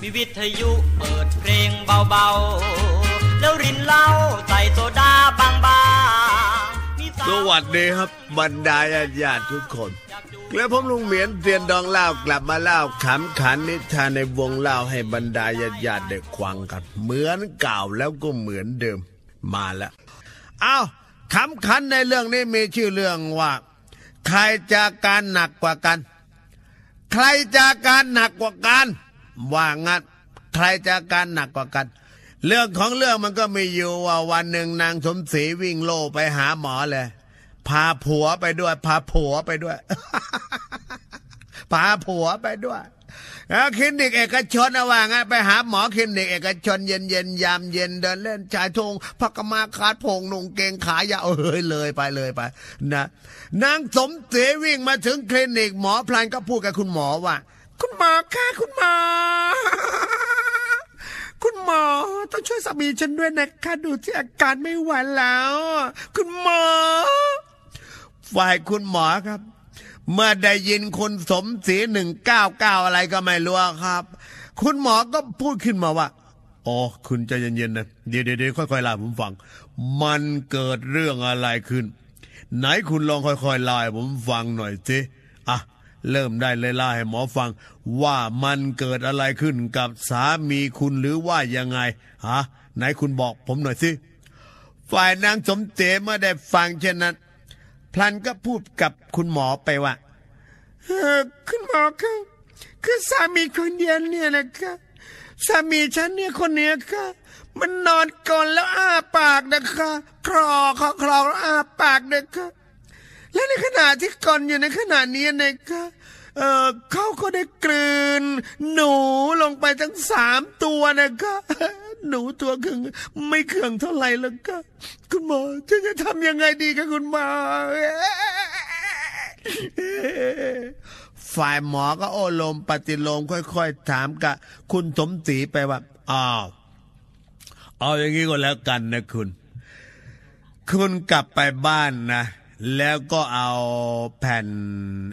มีวิทยุเปิดเพลงเบาๆ แล้วรินเหล้าใส่โซดาบางๆมีสวัสดีครับบรรดาญาติญาติทุกคนและผมลุงเหมียนเตียนดองเล่ากลับมาเล่าขำขันนิทานในวงเล่าให้บรรดาญาติญาติได้ควังกันเหมือนเก่าแล้วก็เหมือนเดิมมาแล้วเอาขำขันในเรื่องนี้มีชื่อเรื่องว่า ใครจะการหนักกว่ากัน ใครจะการหนักกว่ากัน ว่างั้นใครจะการหนักกว่ากัน เรื่องของเรื่องมันก็มีอยู่ว่าวันหนึ่งนางสมศรีวิ่งโลไปหาหมอเลย พาผัวไปด้วย พาผัวไปด้วย พาผัวไปด้วยแล้วคลินิกเอกชนนะว่างั้นไปหาหมอคลินิกเอกชนเย็นเย็นยามเย็นเดินเล่นชายทงพักมาคาดพงนุงเกงขายาวเอ้ยเลยไปเลยไปนะนางสมศรีวิ่งมาถึงคลินิกหมอพลานก็พูดกับคุณหมอว่า คุณหมอค่ะคุณหมอ คุณหมอต้องช่วยสามีฉันด้วยนะคะดูที่อาการไม่ไหวแล้ว คุณหมอ ฝ่ายคุณหมอครับ เมื่อได้ยินคนสมศรีหนึ่งเก้าเก้าอะไรก็ไม่รู้ครับ คุณหมอก็พูดขึ้นมาว่าอ๋อคุณใจเย็นๆนะเดี๋ยวเดี๋ยวค่อยๆเล่าผมฟัง มันเกิดเรื่องอะไรขึ้น ไหนคุณลองค่อยๆเล่าผมฟังหน่อยสิอะ เริ่มได้เลยล่าให้หมอฟัง ว่ามันเกิดอะไรขึ้นกับสามีคุณหรือว่ายังไงฮะไหนคุณบอกผมหน่อยสิฝ่ายนางสมเจเมื่อได้ฟังเช่นนั้น พลันก็พูดกับคุณหมอไปว่าคุณหมอครับคือสามีคนเดียวเนี่ยนะคะสามีฉันเนี่ยคนเนี้ยค่ะมันนอนก่อนแล้วอ้าปากนะคะคลอคลอคลอแล้วอ้าปากนะคะ และในขณะที่ก่อนอยู่ในขณะนี้นะคะเออเขาก็ได้กลืน หนูลงไปทั้งสามตัวนะคะหนูตัวคึงไม่เคืองเท่าไหร่แล้วก็ คุณหมอฉันจะทำยังไงดีคะคุณหมอฝ่ายหมอก็โอโลมปฏิโลมค่อยๆถามกับคุณสมศรีไปว่าอ้าวเอาอย่างนี้ก็แล้วกันนะคุณ คุณกลับไปบ้านนะ แล้วก็เอาแผ่น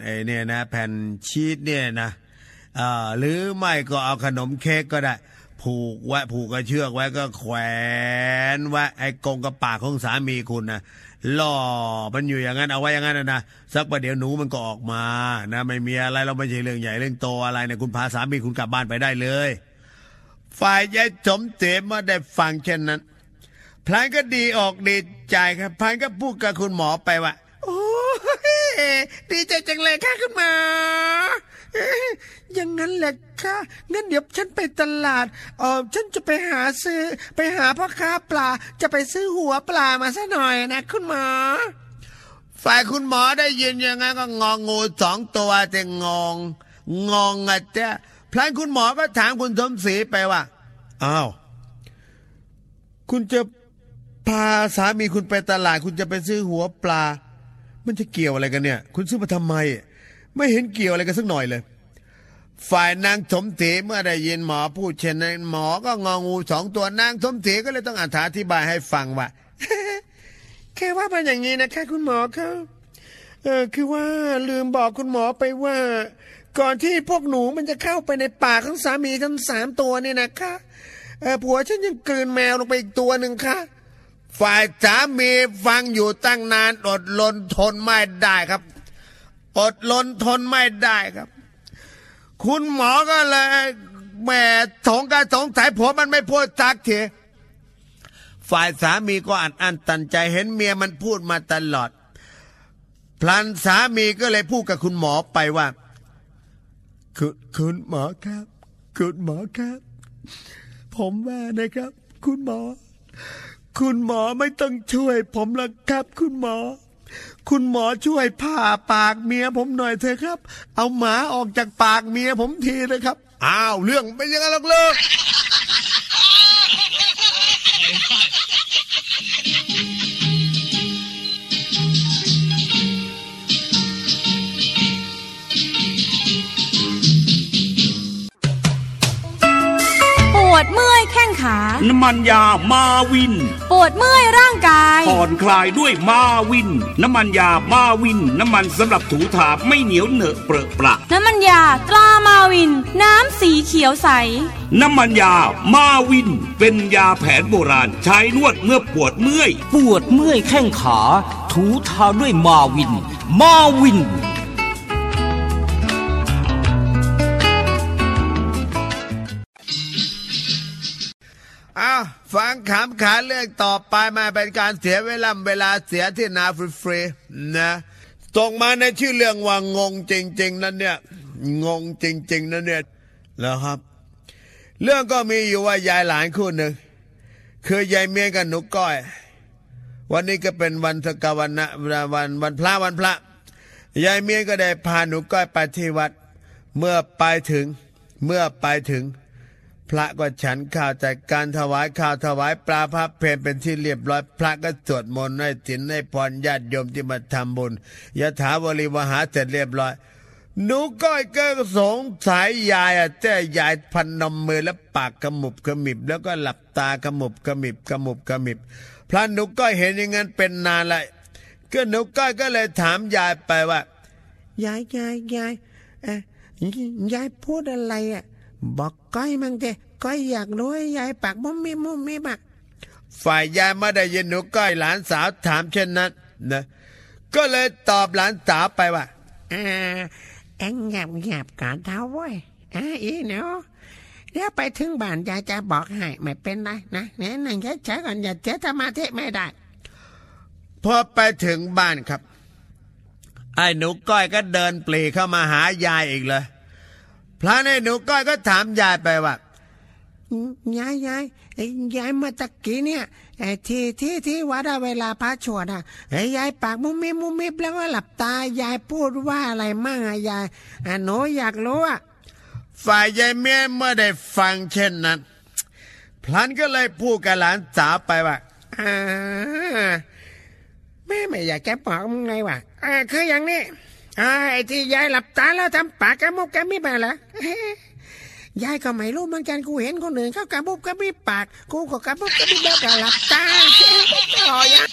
ไอ้เนี่ยนะแผ่นชีสเนี่ยนะหรือไม่ก็เอาขนมเค้กก็ได้ ผูกไว้ผูกกระเชือกไว้ก็แขวนไว้ไอ้กงกระปากของสามีคุณนะล่อมันอยู่อย่างนั้นเอาไว้อย่างนั้นนะนะสักประเดี๋ยวหนูมันก็ออกมานะไม่มีอะไรเราไม่ใช่เรื่องใหญ่เรื่องโตอะไรเนี่ยคุณพาสามีคุณกลับบ้านไปได้เลย ฝ่ายยายสมเสเมื่อได้ฟังเช่นนั้น พลานก็ดีออกดีใจครับพลานก็พูดกับคุณหมอไปว่าโอ้ดีใจจังเลยค่ะคุณหมออย่างนั้นแหละค่ะงั้นเดี๋ยวฉันไปตลาดเออฉันจะไปหาซื้อ ไปหาพ่อค้าปลา จะไปซื้อหัวปลามาซะหน่อยนะคุณหมอ ฝ่ายคุณหมอได้ยินอย่างนั้นก็งองูสองตัวแต่งงงงอะเจ้าพลานคุณหมอก็ถามคุณสมศรีไปว่าอ้าวคุณจะ พาสามีคุณไปตลาดคุณจะไปซื้อหัวปลา มันจะเกี่ยวอะไรกันเนี่ย คุณซื้อมาทำไม ไม่เห็นเกี่ยวอะไรกันสักหน่อยเลย ฝ่ายนางสมศรีเมื่อได้ยินหมอพูดเช่นนั้นหมอก็งองูสองตัวนางสมศรีก็เลยต้องอธิบายให้ฟังว่าแค่ว่าเป็นอย่างนี้นะคะ คุณหมอครับเออคือว่าลืมบอกคุณหมอไปว่า ก่อนที่พวกหนูมันจะเข้าไปในปากของสามีทั้งสามตัวเนี่ยนะคะเออผัวฉันยังกลืนแมวลงไปอีกตัวหนึ่งค่ะ ฝ่ายสามีฟังอยู่ตั้งนานอดลนทนไม่ได้ครับ อดลนทนไม่ได้ครับ คุณหมอก็เลยแหมสงการสงสัยผัวมันไม่พูดสักทีฝ่ายสามีก็อัดอั้นตันใจเห็นเมียมันพูดมาตลอด พลันสามีก็เลยพูดกับคุณหมอไปว่า คุณคุณหมอครับ คุณหมอครับ ผมว่านะครับ คุณหมอ คุณหมอไม่ต้องช่วย ผมละครับ คุณหมอ คุณหมอช่วยผ่าปากเมียผมหน่อยเถอะครับ เอาหมาออกจากปากเมียผมทีนะครับ อ้าวเรื่องเป็นยังไงล่ะเลิก ข้งขาน้ำมันยามาวิน ปวดเมื่อยร่างกายผ่อนคลายด้วยมาวิน น้ำมันยามาวิน น้ำมันสำหรับถูถาไม่เหนียวเหนอะเปรอะประน้ำมันยาตรามาวิน น้ำสีเขียวใส น้ำมันยามาวิน เป็นยาแผนโบราณ ใช้นวดเมื่อปวดเมื่อย ปวดเมื่อยแข้งขา ถูทาด้วยมาวิน มาวิน ขำขาเรื่องต่อไปมาเป็นการเสียเวลาเวลาเสียที่นาฟรีๆนะตรงมาในชื่อเรื่องว่างงจริง ๆ นั่นเนี่ยงงจริง ๆนั่นเนี่ยแล้วครับ เรื่องก็มีอยู่ว่ายายหลานคู่หนึ่งคือยายเมียกับหนูก้อย วันนี้ก็เป็นวันสกวันนะวันวันพระวันพระยายเมียก็ได้พาหนูก้อยไปที่วัด เมื่อไปถึง เมื่อไปถึง พระก็ฉันข้าวจัดการถวายข้าวถวายปลาพระเพลเป็นที่เรียบร้อย พระก็สวดมนต์ให้ถินให้พรญาติโยมที่มาทำบุญยถาวริวหาเสร็จเรียบร้อยหนูก้อยก็สงสัยยายอะแต่ยายพันนมมือแล้วปากขมุบขมิบ แล้วก็หลับตาขมุบขมิบขมุบขมิบ พระหนูก้อยเห็นอย่างนั้นเป็นนานละก็หนูก้อยก็เลยถามยายไปว่ายายยายยายเอ่อยายพูดอะไรอะ บอกก้อยมั่งเถอะก้อยอยากรู้ให้ยายปากมุมมิมุมมิบักฝ่ายยายไม่ได้ยินหนูก้อยหลานสาวถามเช่นนั้นนะก็เลยตอบหลานสาวไปว่าอ่าเอ็งหยับหยับก่อนเท้าเว้ยอ่าอีหนูเดี๋ยวไปถึงบ้านยายจะบอกให้ไม่เป็นไรนะเนี่ยนั่งเฉยๆก่อนอย่าเสียสมาธิไม่ได้พอไปถึงบ้านครับ ไอ้หนูก้อยก็เดินปลีเข้ามาหายายอีกเลย พระในหนูก้อยก็ถามยายไปว่ายายยายไอ้ยายเมื่อตะกี้เนี่ยไอ้ที่ที่ที่วัดอะเวลาพระชวดอะไอ้ยายปากมุมมิบมุมมิบแล้วก็หลับตายายพูดว่าอะไรมั่งอะยายอะหนูอยากรู้อะฝ่ายยายเมียเมื่อได้ฟังเช่นนั้น พลันก็เลยพูดกับหลานสาวไปว่าอ่าแม่ไม่อยากจะบอกมึงไงวะอ่าคืออย่างนี้อ่า ไอ้ที่ยายหลับตาแล้วทำปากกระมุบกระมิบมาเหรยายก็ไม่รู้เหมือนกันกูเห็นคนอื่นเขากระบุบกระมิบปาก กูก็กระบุบกระมิบแล้วก็หลับตาต่อยัง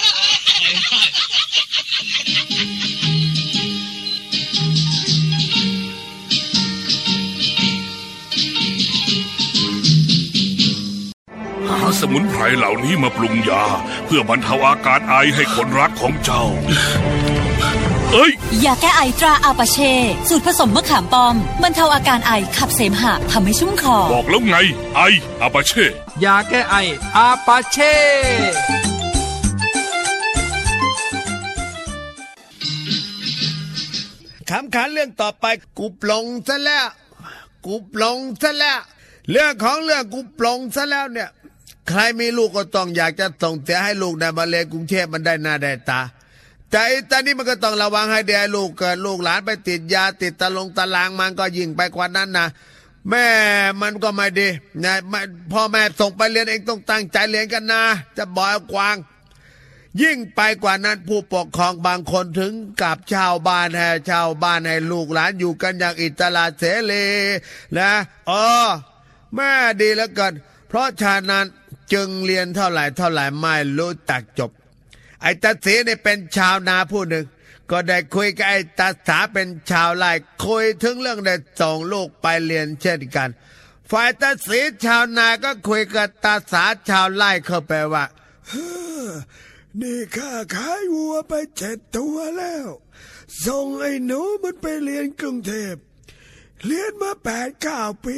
หาสมุนไพรเหล่านี้มาปรุงยา เพื่อบรรเทาอาการไอให้คนรักของเจ้า เอ้ย ยาแก้ไอตราอาปาเช่ สูตรผสมมะขามป้อมบรรเทาอาการไอขับเสมหะทำให้ชุ่มคอ บอกแล้วไง ไออาปาเช่ยาแก้ไออาปาเช่ขำขันเรื่องต่อไปกูปลงซะแล้วกูปลงซะแล้ว เรื่องของเรื่องกูปลงซะแล้วเนี่ย ใครมีลูกก็ต้องอยากจะส่งเสียให้ลูกได้มาเรียนกรุงเทพมันได้หน้าได้ตา แต่ตอนนี้มันก็ต้องระวังให้เดียลูกเกิดลูกหลานไปติดยาติดตะลงตะลางมันก็ยิ่งไปกว่านั้นนะแม่มันก็ไม่ดีนะพ่อแม่ส่งไปเรียนเองต้องตั้งใจเรียนกันนะ จะบอกให้กวาง ยิ่งไปกว่านั้นผู้ปกครองบางคนถึงกับชาวบ้านให้ชาวบ้านให้ลูกหลานอยู่กันอย่างอิสระเสรีนะอ๋อแม่ดีแล้วกันเพราะฉะนั้นจึงเรียนเท่าไหร่เท่าไหร่ไม่รู้จักจบ ไอ้ตาเสีเนี่ยเป็นชาวนาผู้หนึ่ง ก็ได้คุยกับไอ้ตาสาเป็นชาวไร่คุยถึงเรื่องได้ส่งลูกไปเรียนเช่นกัน ฝ่ายตาสีชาวนาก็คุยกับตาสาชาวไร่เข้าไปว่านี่ข้าขายวัวไปเจ็ดตัวแล้ว ส่งไอ้หนูมันไปเรียนกรุงเทพ เรียนมาแปดเก้าปี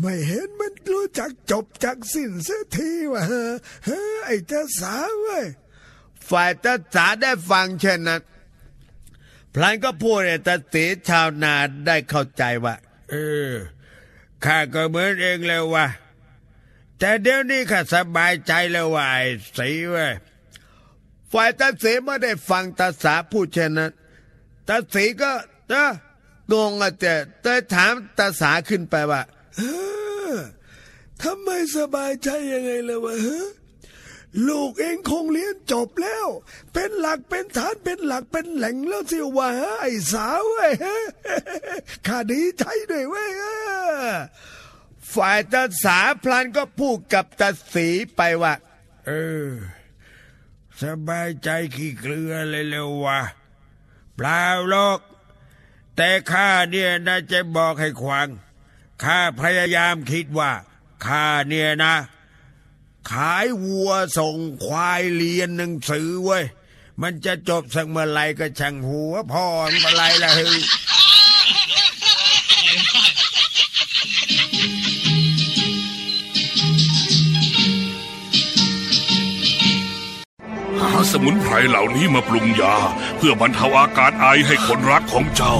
ไม่เห็นมันรู้จักจบจากสิ้นเสียทีวะเฮ้อเฮ้อไอ้ตาสาเว้ย ฝ่ายตาสาได้ฟังเช่นนั้น พลานก็พูดให้ตาสีชาวนาได้เข้าใจว่า เออข้าก็เหมือนเองเลยว่า แต่เดี๋ยวนี้ข้าสบายใจแล้วว่าไอ้สีเว้ยฝ่ายตาสีไม่ได้ฟังตาสาพูดเช่นนั้นตาสีก็เอองงอะแต่แต่ถามตาสาขึ้นไปว่าเออทำไมสบายใจยังไงล่ะวะฮะ ลูกเองคงเรียนจบแล้ว เป็นหลักเป็นฐานเป็นหลักเป็นแหล่งแล้วสิวะฮะไอ้สาวเว้ยข้าดีใจด้วยเว้ยฝ่ายตาสาพลันก็พูดกับตาสีไปว่า เออ สบายใจขี้เกลือเลยเร็ววะเปล่าหรอก แต่ข้าเนี่ยนะจะบอกให้ขวางข้าพยายามคิดว่าข้าเนี่ยนะ ขายวัวส่งควายเรียนหนังสือเว้ย มันจะจบสักเมื่อไรก็ช่างหัวพ่อมันอไรล่ะเฮ้ยหาสมุนไพรเหล่านี้มาปรุงยา เพื่อบรรเทาอาการไอให้คนรักของเจ้า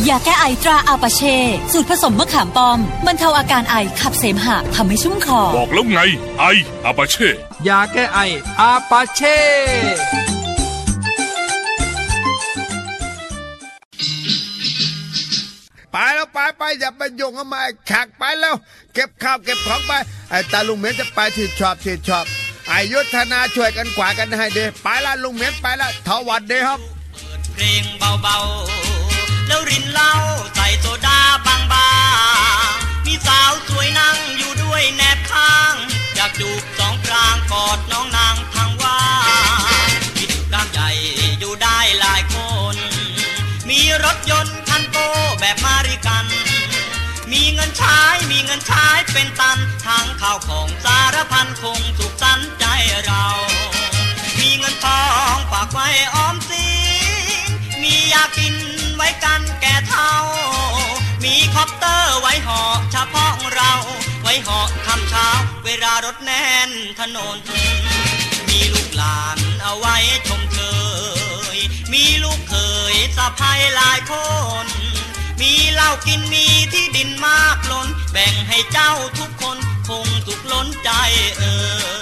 ยยาแก้ไอตราอาปาเช่ สูตรผสมมะขามป้อมบรรเทาอาการไอขับเสมหะทำให้ชุ่มคอ บอกแล้วไง ไออาปาเช่ยาแก้ไออาปาเช่ไปแล้วไปไปอย่าไปยุ่งกับมาไอ้ขักไปแล้ว เก็บข้าวเก็บของไปไอ้ตาลุงเหม็นจะไปที่ชอบที่ชอบอายุธนาช่วยกันกว่ากันให้ดีไปละลุงเหม็นไปละทวัดดีครับเพลงเบาๆ แล้วรินเหล้าใส่โซดาบางๆมีสาวสวยนั่งอยู่ด้วยแนบข้าง อยากจูบสองกลางกอดน้องนางทางว่างกินกล้ามใหญ่อยู่ได้หลายคน มีรถยนต์คันโตแบบมาริกัน มีเงินใช้มีเงินใช้เป็นตันทั้งข้าวของสารพันคงสุขสันใจเรา มีเงินทองฝากไว้ออมสิ ว้กันแก่เท่า มีคอปเตอร์ไว้หาะเฉพาะเรา ไว้หาะคำเช้า เวลารถแน่นถนน มีลูกหลานเอาไว้ชมเชยมีลูกเคยสะพายหลายคน มีเหล้ากินมีที่ดินมากล้น แบ่งให้เจ้าทุกคน คงสุขล้นใจเอ่ย